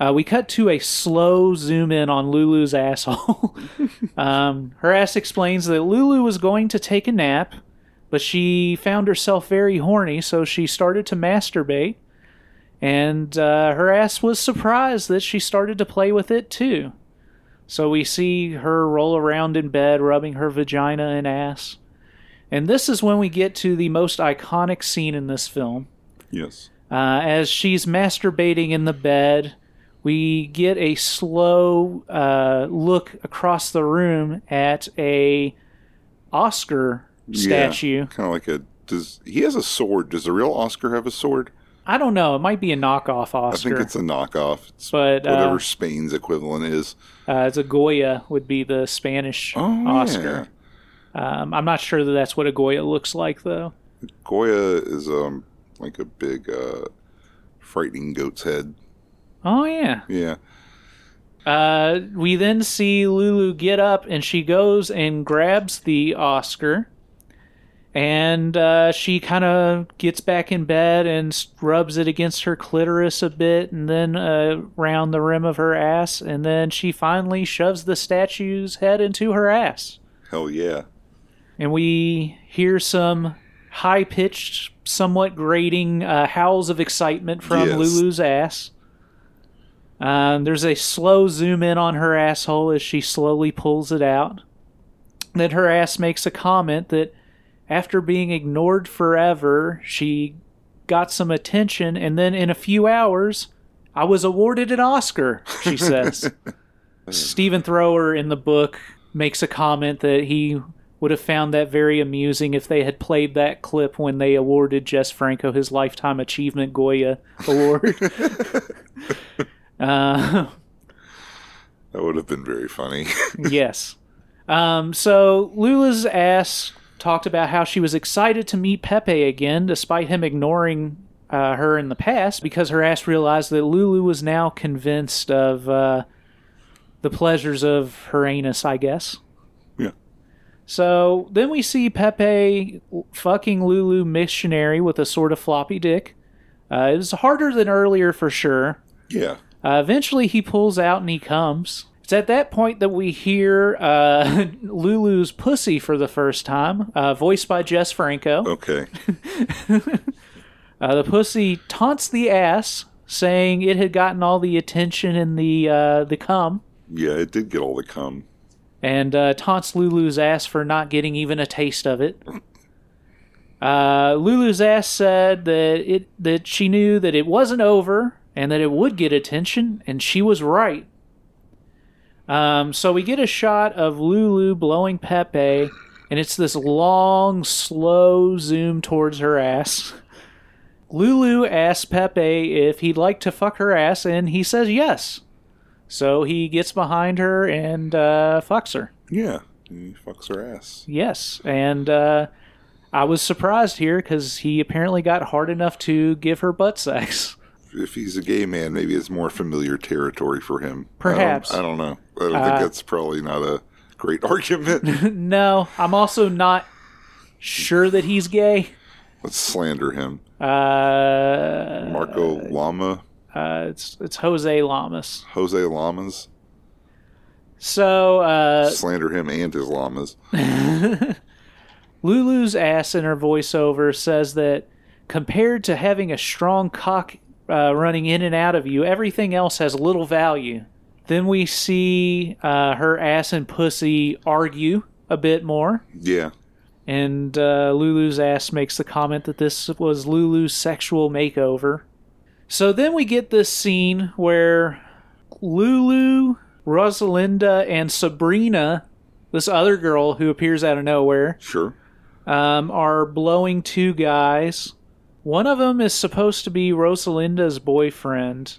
Uh, we cut to a slow zoom in on Lulu's asshole. um, her ass explains that Lulu was going to take a nap, but she found herself very horny, so she started to masturbate. And uh, her ass was surprised that she started to play with it too. So we see her roll around in bed, rubbing her vagina and ass. And this is when we get to the most iconic scene in this film. Yes. Uh, as she's masturbating in the bed, we get a slow uh, look across the room at a Oscar statue. Kind of like a. Does he has a sword? Does the real Oscar have a sword? I don't know. It might be a knockoff Oscar. I think it's a knockoff. It's but uh, whatever Spain's equivalent is. Uh, it's a Goya would be the Spanish Oh, Oscar. Um, I'm not sure that that's what a Goya looks like though. Goya is um like a big uh frightening goat's head. Oh yeah. Yeah. Uh, we then see Lulu get up and she goes and grabs the Oscar. And uh, she kind of gets back in bed and rubs it against her clitoris a bit and then uh, around the rim of her ass. And then she finally shoves the statue's head into her ass. Hell yeah. And we hear some high pitched, somewhat grating uh, howls of excitement from Yes. Lulu's ass. Um, there's a slow zoom in on her asshole as she slowly pulls it out. Then her ass makes a comment that after being ignored forever, she got some attention, and then in a few hours, I was awarded an Oscar, she says. Stephen Thrower in the book makes a comment that he would have found that very amusing if they had played that clip when they awarded Jess Franco his Lifetime Achievement Goya Award. uh, That would have been very funny. yes. Um, so Lula's ass talked about how she was excited to meet Pepe again, despite him ignoring uh, her in the past, because her ass realized that Lulu was now convinced of uh, the pleasures of her anus, I guess. yeah. So then we see Pepe fucking Lulu missionary with a sort of floppy dick. Uh, it was harder than earlier for sure. Yeah. Uh, eventually, he pulls out and he comes. It's at that point that we hear uh, Lulu's pussy for the first time, uh, voiced by Jess Franco. Okay. Uh, the pussy taunts the ass, saying it had gotten all the attention in the uh, the cum, Yeah, it did get all the cum. and uh, taunts Lulu's ass for not getting even a taste of it. Uh, Lulu's ass said that it that she knew that it wasn't over and that it would get attention, and she was right. Um, so we get a shot of Lulu blowing Pepe, and it's this long, slow zoom towards her ass. Lulu asks Pepe if he'd like to fuck her ass, and he says yes. So he gets behind her and uh, fucks her. Yeah, he fucks her ass. Yes, and uh, I was surprised here because he apparently got hard enough to give her butt sex. If he's a gay man, maybe it's more familiar territory for him. Perhaps. I don't, I don't know. I don't Uh, think that's probably not a great argument. no, I'm also not sure that he's gay. Let's slander him. Uh, Marco Lama, uh, it's it's Jose Lamas. Jose Lamas. So uh, slander him and his llamas. Lulu's ass in her voiceover says that compared to having a strong cock uh, running in and out of you, everything else has little value. Then we see uh, her ass and pussy argue a bit more, Yeah. and uh, Lulu's ass makes the comment that this was Lulu's sexual makeover. So then we get this scene where Lulu, Rosalinda, and Sabrina, this other girl who appears out of nowhere, Sure. um, are blowing two guys. One of them is supposed to be Rosalinda's boyfriend,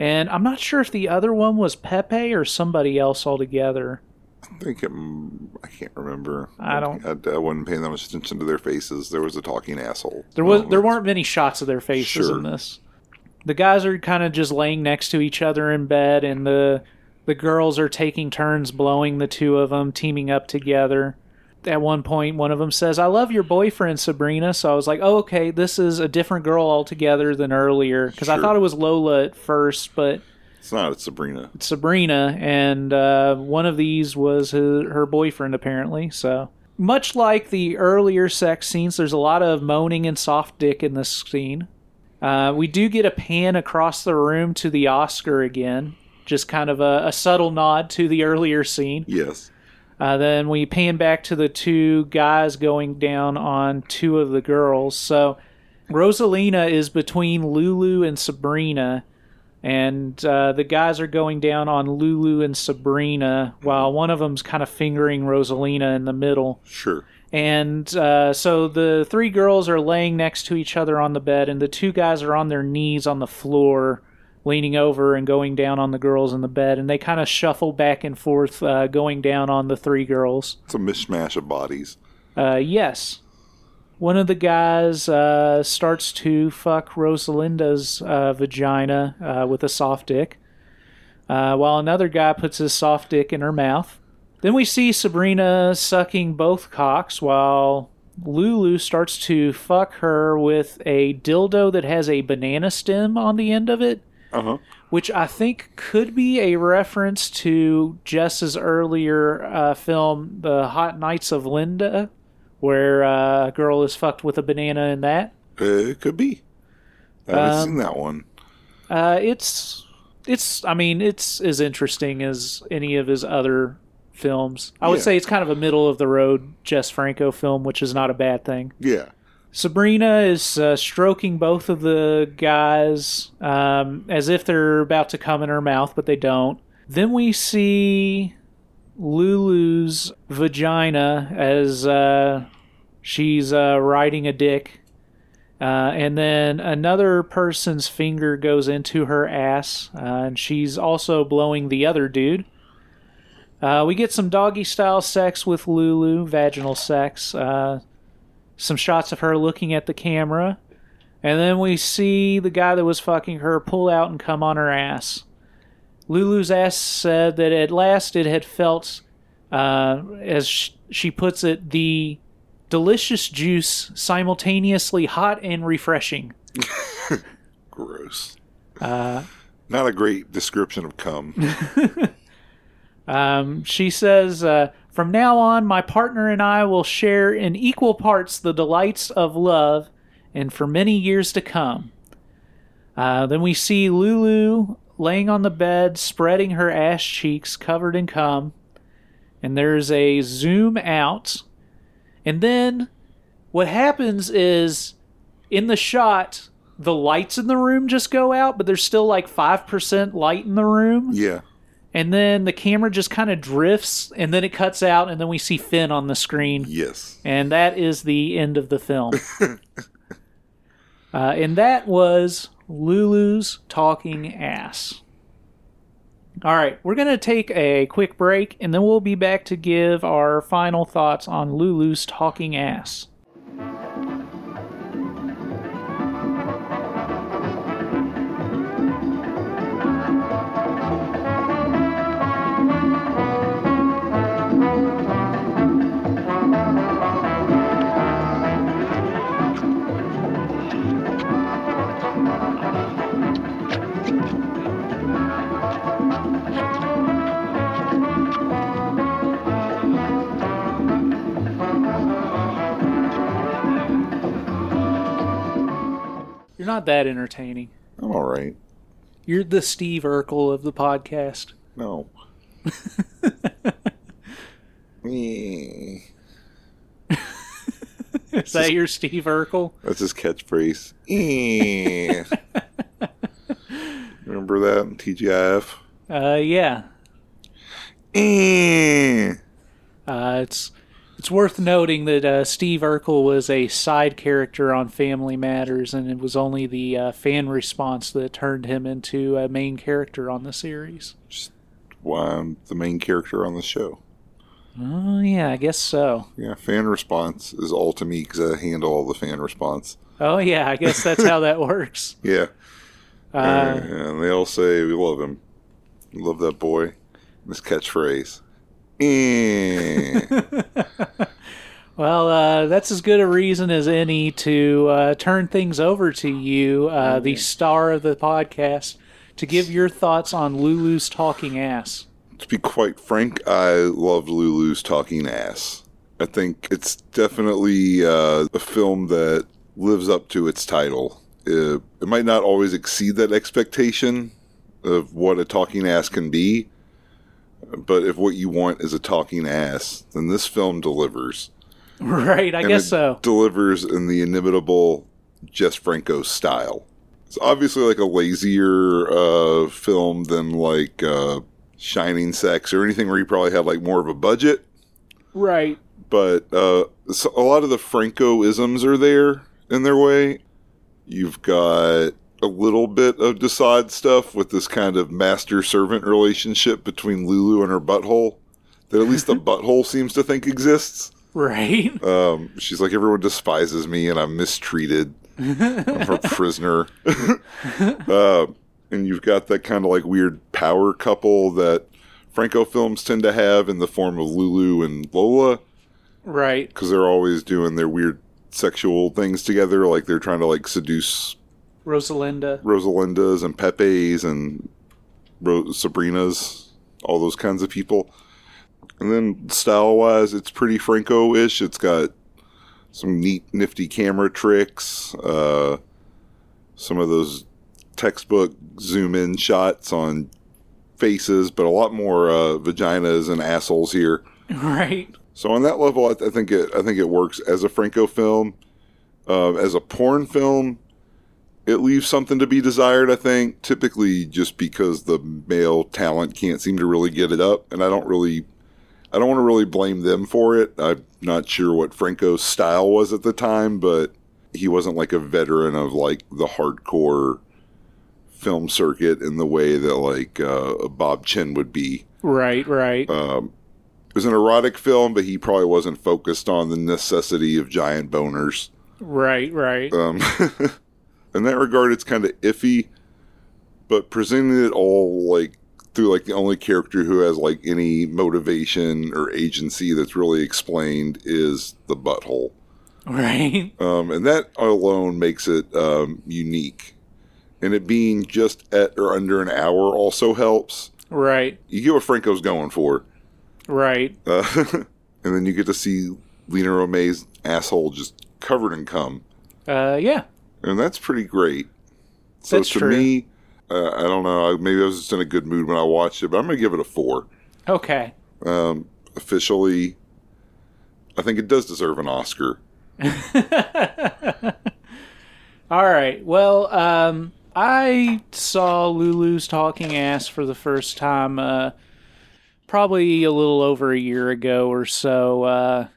and I'm not sure if the other one was Pepe or somebody else altogether. I think it, I can't remember. I don't- I, I wasn't paying that much attention to their faces. There was a talking asshole. There was there um, weren't many shots of their faces Sure. in this. The guys are kind of just laying next to each other in bed, and the the girls are taking turns blowing the two of them, teaming up together. At one point, one of them says, "I love your boyfriend, Sabrina." So I was like, "Oh, okay, this is a different girl altogether than earlier." Because I thought it was Lola at first, but It's not. It's Sabrina. it's Sabrina, and uh, one of these was her, her boyfriend apparently. So much like the earlier sex scenes, there's a lot of moaning and soft dick in this scene. Uh, we do get a pan across the room to the Oscar again, just kind of a, a subtle nod to the earlier scene. Yes. Uh, then we pan back to the two guys going down on two of the girls. So Rosalina is between Lulu and Sabrina, and uh, the guys are going down on Lulu and Sabrina, while one of them's kind of fingering Rosalina in the middle. Sure. And uh, so the three girls are laying next to each other on the bed, and the two guys are on their knees on the floor, leaning over and going down on the girls in the bed. And they kind of shuffle back and forth, uh, going down on the three girls. It's a mishmash of bodies. Uh, yes. One of the guys uh, starts to fuck Rosalinda's uh, vagina uh, with a soft dick, uh, while another guy puts his soft dick in her mouth. Then we see Sabrina sucking both cocks while Lulu starts to fuck her with a dildo that has a banana stem on the end of it Uh huh. which I think could be a reference to Jess's earlier uh, film, The Hot Nights of Linda, where uh, a girl is fucked with a banana in that. It could be. I haven't Um, seen that one. Uh, it's, it's, I mean, it's as interesting as any of his other films. I would Yeah. say it's kind of a middle of the road Jess Franco film, which is not a bad thing. Yeah. Sabrina is uh, stroking both of the guys um, as if they're about to come in her mouth, but they don't. Then we see Lulu's vagina as uh, she's uh, riding a dick. Uh, and then another person's finger goes into her ass, uh, and she's also blowing the other dude. Uh, we get some doggy style sex with Lulu, vaginal sex. Some shots of her looking at the camera, and then we see the guy that was fucking her pull out and come on her ass. Lulu's ass said that at last it had felt, uh, as sh- she puts it, the delicious juice simultaneously hot and refreshing. Gross. Uh, Not a great description of cum. Um, she says, uh, From now on, my partner and I will share in equal parts the delights of love, and for many years to come. Uh, then we see Lulu laying on the bed, spreading her ass cheeks covered in cum, and there's a zoom out. And then what happens is in the shot, the lights in the room just go out, but there's still like 5% light in the room yeah. And then the camera just kind of drifts and then it cuts out and then we see Fin on the screen Yes. and that is the end of the film. Uh, and that was Lulu's talking ass. All right, we're going to take a quick break and then we'll be back to give our final thoughts on Lulu's talking ass. Not that entertaining. I'm all right. You're the Steve Urkel of the podcast. No. Is that your Steve Urkel? That's his catchphrase. Remember that in TGIF? Uh, yeah. Uh, it's it's worth noting that uh, Steve Urkel was a side character on Family Matters, and it was only the uh, fan response that turned him into a main character on the series. Why I'm the main character on the show. Oh yeah, I guess so. Yeah, fan response is all to me because I handle all the fan response. Oh yeah, I guess that's how that works. Yeah. Uh, and they all say we love him. Love that boy. This catchphrase. Eh. Well, uh, that's as good a reason as any to uh, turn things over to you, uh, the star of the podcast, to give your thoughts on Lulu's talking ass. to be quite frank, I love Lulu's talking ass. I think it's definitely uh, a film that lives up to its title. Uh, it might not always exceed that expectation of what a talking ass can be, but if what you want is a talking ass, then this film delivers. Right, I And guess it so. Delivers in the inimitable Jess Franco style. It's obviously like a lazier uh, film than like uh, Shining Sex or anything where you probably had like more of a budget. Right. But uh, so a lot of the Franco isms are there in their way. You've got a little bit of de Sade stuff with this kind of master servant relationship between Lulu and her butthole that at least the butthole seems to think exists. Right. Um, she's like, everyone despises me and I'm mistreated. I'm a prisoner. uh, and you've got that kind of like weird power couple that Franco films tend to have in the form of Lulu and Lola Right. because they're always doing their weird sexual things together. Like they're trying to like seduce Rosalinda. Rosalindas and Pepes and Ro- Sabrinas, all those kinds of people. And then style wise, it's pretty Franco ish. It's got some neat, nifty camera tricks, uh, some of those textbook zoom in shots on faces, but a lot more uh, vaginas and assholes here. Right. So on that level, I, I think it I think it works as a Franco film. Uh, as a porn film, it leaves something to be desired. I think typically just because the male talent can't seem to really get it up, and I don't really, I don't want to really blame them for it. I'm not sure what Franco's style was at the time, but he wasn't like a veteran of like the hardcore film circuit in the way that like uh, Bob Chinn would be. Right. Right. Um, it was an erotic film, but he probably wasn't focused on the necessity of giant boners. right. Right. Um, in that regard, it's kind of iffy, but presenting it all like through like the only character who has like any motivation or agency that's really explained is the butthole. Right. Um, and that alone makes it um, unique. And it being just at or under an hour also helps. Right. You get what Franco's going for. Right. Uh, and then you get to see Lina Romay's asshole just covered in cum. Uh, yeah. And that's pretty great. So That's to true. me, uh, I don't know. Maybe I was just in a good mood when I watched it, but I'm going to give it a four. Okay. Um, officially, I think it does deserve an Oscar. All right. Well, um, I saw Lulu's talking ass for the first time uh, probably a little over a year ago or so. Uh,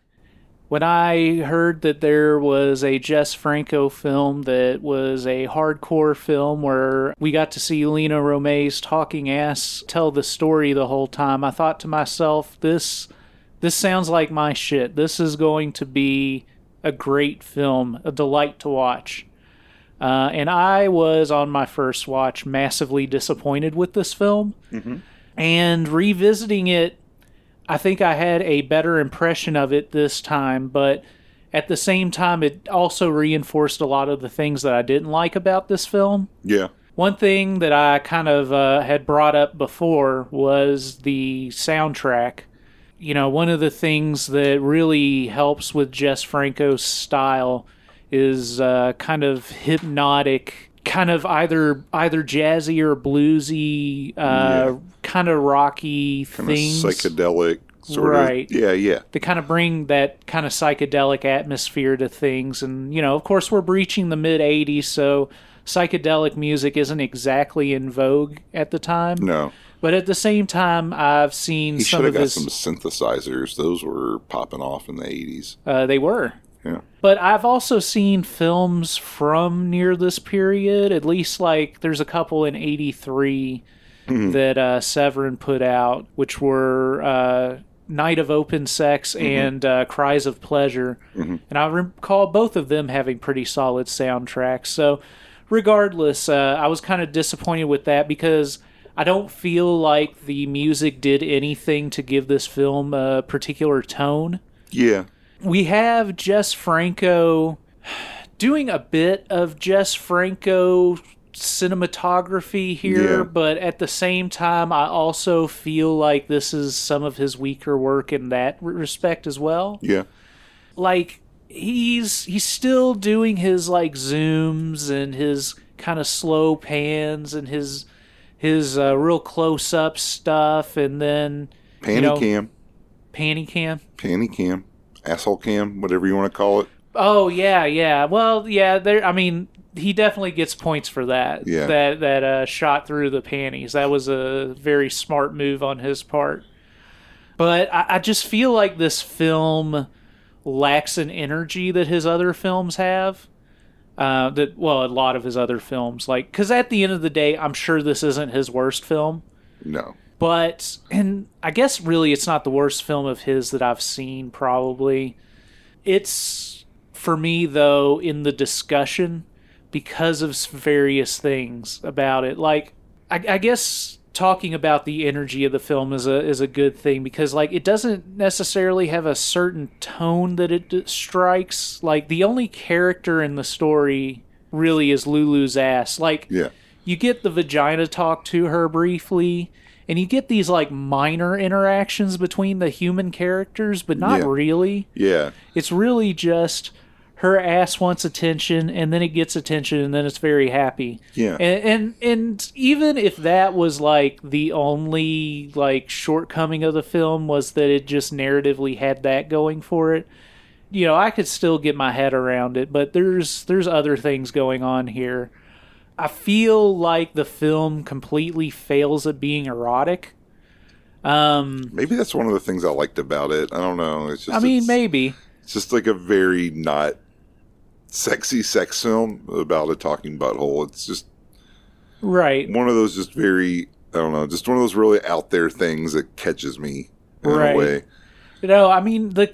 when I heard that there was a Jess Franco film that was a hardcore film where we got to see Lina Romay's talking ass tell the story the whole time, I thought to myself, this this sounds like my shit. This is going to be a great film, a delight to watch. Uh, and I was on my first watch massively disappointed with this film. And revisiting it, I think I had a better impression of it this time, but at the same time, it also reinforced a lot of the things that I didn't like about this film. Yeah. One thing that I kind of uh, had brought up before was the soundtrack. You know, one of the things that really helps with Jess Franco's style is uh, kind of hypnotic, kind of either either jazzy or bluesy, uh, Yeah. kind of rocky Kind of things psychedelic sort Right. of. Yeah, yeah. to kind of bring that kind of psychedelic atmosphere to things. And, you know, of course, we're breaching the mid 80s, so psychedelic music isn't exactly in vogue at the time. No. But at the same time, I've seen He some should of have got his. some synthesizers. Those were popping off in the 80s. Uh, they were. Yeah. But I've also seen films from near this period. At least, like, there's a couple in '83 that uh, Severin put out, which were uh, Night of Open Sex and uh, Cries of Pleasure. And I recall both of them having pretty solid soundtracks. So, regardless, uh, I was kind of disappointed with that because. I don't feel like the music did anything to give this film a particular tone Yeah. We have Jess Franco doing a bit of Jess Franco cinematography here, Yeah. but at the same time, I also feel like this is some of his weaker work in that respect as well. Yeah. Like he's he's still doing his like zooms and his kind of slow pans and his his uh, real close up stuff, and then Panty you know, cam. panty cam. Panty cam. Asshole cam. Whatever you want to call it. Oh yeah, yeah. Well, yeah. There. I mean, he definitely gets points for that. Yeah. That that uh, shot through the panties. That was a very smart move on his part. But I, I just feel like this film lacks an energy that his other films have. Uh, that well, a lot of his other films, like because at the end of the day, I'm sure this isn't his worst film. No. But and I guess really it's not the worst film of his that I've seen probably. It's for me though in the discussion because of various things about it. Like I, I guess talking about the energy of the film is a is a good thing because like it doesn't necessarily have a certain tone that it d- strikes. Like the only character in the story really is Lulu's ass. Like Yeah. you get the vagina talk to her briefly and you get these like minor interactions between the human characters but not Yeah. really Yeah. it's really just her ass wants attention and then it gets attention and then it's very happy Yeah. and and, and even if that was like the only like shortcoming of the film was that it just narratively had that going for it you know i could still get my head around it but there's there's other things going on here i feel like the film completely fails at being erotic um Maybe that's one of the things I liked about it. I don't know. It's just i mean it's, maybe it's just like a very not sexy sex film about a talking butthole. It's just right one of those just very I don't know, just one of those really out there things that catches me in Right. a way. You know, I mean the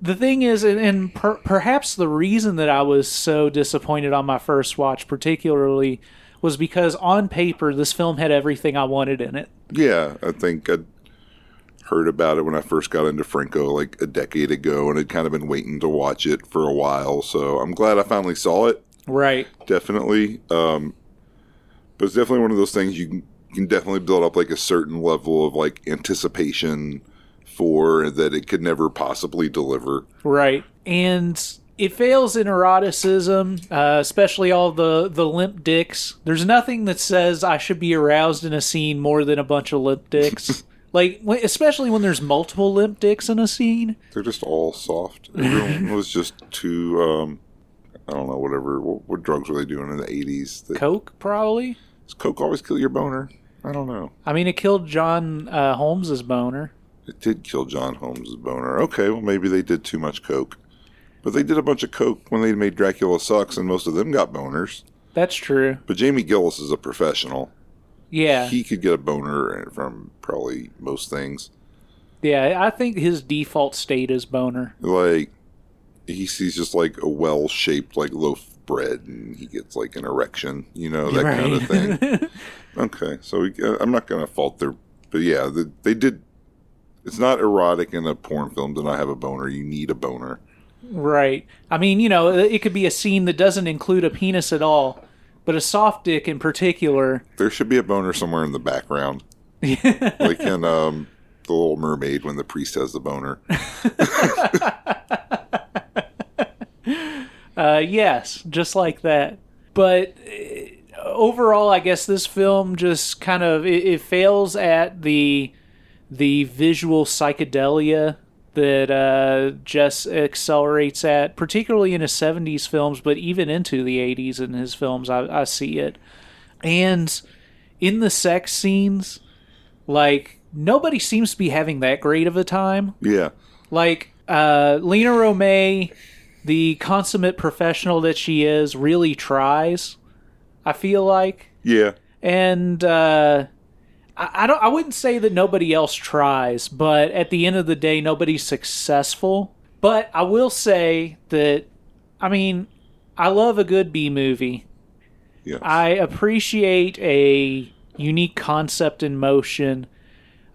the thing is, and, and per, perhaps the reason that I was so disappointed on my first watch, particularly, was because on paper this film had everything I wanted in it. Yeah, I think I'd heard about it when I first got into Franco like a decade ago and had kind of been waiting to watch it for a while. So I'm glad I finally saw it. Right. Definitely. Um, but it's definitely one of those things you can, you can definitely build up like a certain level of like anticipation for that it could never possibly deliver. Right. And it fails in eroticism, uh, especially all the the limp dicks. There's nothing that says I should be aroused in a scene more than a bunch of limp dicks. like, especially when there's multiple limp dicks in a scene. They're just all soft. Everyone was just too. Um, I don't know, whatever. What, what drugs were they doing in the 80s? That, Coke, probably. does Coke always kill your boner? I don't know. I mean, it killed John uh, Holmes's boner. It did kill John Holmes' boner. Okay, well, maybe they did too much Coke. But they did a bunch of coke when they made Dracula Sucks, and most of them got boners. That's true. But Jamie Gillis is a professional. Yeah. He could get a boner from probably most things. yeah, I think his default state is boner. Like he sees just like a well shaped like loaf of bread, and he gets like an erection. You know that kind of thing. Okay, so we, uh, I'm not gonna fault their, but yeah, the, they did. It's not erotic in a porn film to not have a boner. You need a boner. right. I mean, you know, it could be a scene that doesn't include a penis at all, but a soft dick in particular. There should be a boner somewhere in the background, like in um, the Little Mermaid when the priest has the boner. Uh, yes, just like that. But uh, overall, I guess this film just kind of it, it fails at the the visual psychedelia that uh, Jess accelerates at, particularly in his '70s films, but even into the '80s in his films, I, I see it. And in the sex scenes, like nobody seems to be having that great of a time Yeah, like uh, Lina Romay, the consummate professional that she is, really tries. I feel like, yeah, and uh, I, I don't. I wouldn't say that nobody else tries, but at the end of the day, nobody's successful. But I will say that, I mean, I love a good B movie. yeah. I appreciate a unique concept in motion,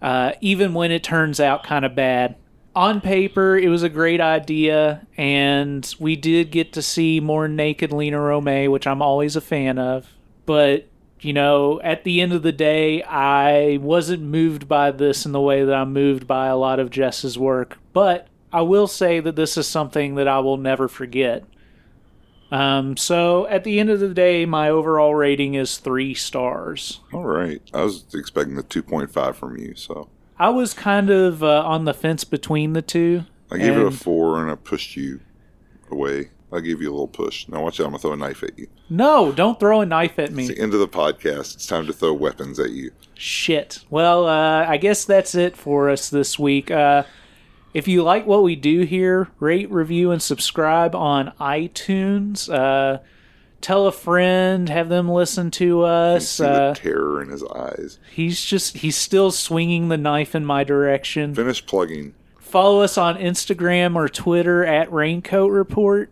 uh, even when it turns out kind of bad. On paper, it was a great idea, and we did get to see more naked Lina Romay, which I'm always a fan of. But, you know, at the end of the day, I wasn't moved by this in the way that I'm moved by a lot of Jess's work. But I will say that this is something that I will never forget. Um, so at the end of the day, my overall rating is three stars. All right. I was expecting the 2.5 from you, so I was kind of uh, on the fence between the two. I gave it a four, and I pushed you away. I gave you a little push. Now watch out! I'm gonna throw a knife at you. No, don't throw a knife at It's me. the end of the podcast. It's time to throw weapons at you. Shit. Well, uh, I guess that's it for us this week. Uh, if you like what we do here, rate, review, and subscribe on iTunes. Uh, tell a friend, have them listen to us. Uh, terror in his eyes. he's just, he's still swinging the knife in my direction. Finish plugging. Follow us on Instagram or Twitter at Raincoat Report.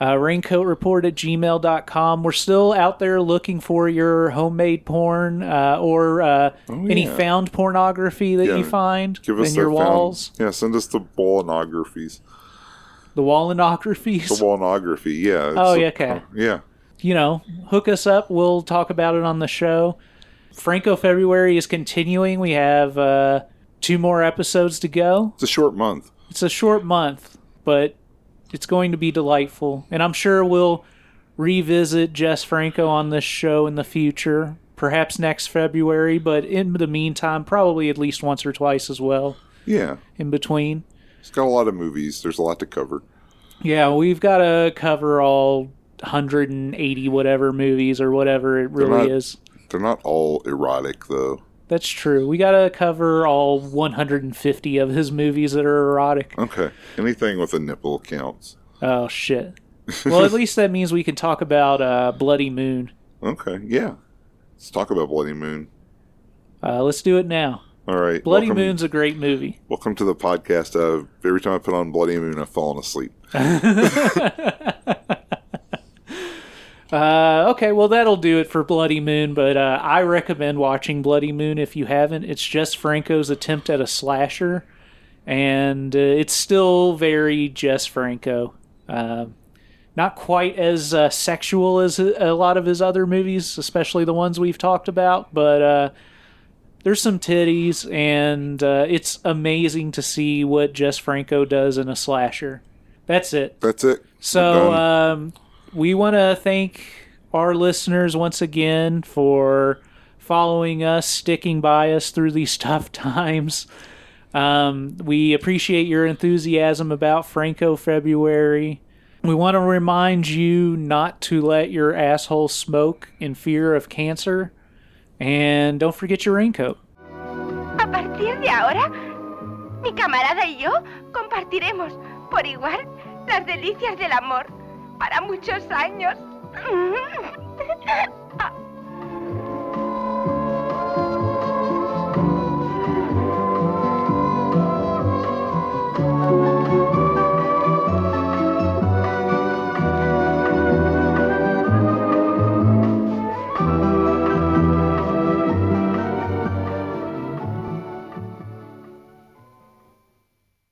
Uh, raincoatreport at gmail.com. We're still out there looking for your homemade porn uh, or uh, any yeah. found pornography that Yeah, you find Give us in your found- walls. Yeah, send us the wallonographies. The wallenographies. The wallonography. Yeah. Oh, yeah, okay. yeah. you know, hook us up. We'll talk about it on the show. Franco February is continuing. We have uh, two more episodes to go. It's a short month. It's a short month, but it's going to be delightful. And I'm sure we'll revisit Jess Franco on this show in the future, perhaps next February, but in the meantime, probably at least once or twice as well Yeah. in between. It's got a lot of movies. There's a lot to cover. Yeah, we've got to cover all 180 whatever movies or whatever it really not- is. They're not all erotic, though. That's true. We got to cover all 150 of his movies that are erotic. Okay. Anything with a nipple counts. Oh, shit. Well, at least that means we can talk about uh, Bloody Moon. Okay. Yeah. Let's talk about Bloody Moon. Uh, let's do it now. All right. Bloody welcome, Moon's a great movie. Welcome to the podcast. Uh, every time I put on Bloody Moon, I've fallen asleep. Uh, okay, well, that'll do it for Bloody Moon, but uh, I recommend watching Bloody Moon if you haven't. It's just Franco's attempt at a slasher, and uh, it's still very Jess Franco. Um not quite as uh, sexual as a a lot of his other movies, especially the ones we've talked about, but uh, there's some titties, and uh, it's amazing to see what Jess Franco does in a slasher. That's it. That's it. So um, we want to thank our listeners once again for following us, sticking by us through these tough times. Um, we appreciate your enthusiasm about Franco February. We want to remind you not to let your asshole smoke in fear of cancer. And don't forget your raincoat. A partir de ahora, mi camarada y yo compartiremos por igual las delicias del amor para muchos años.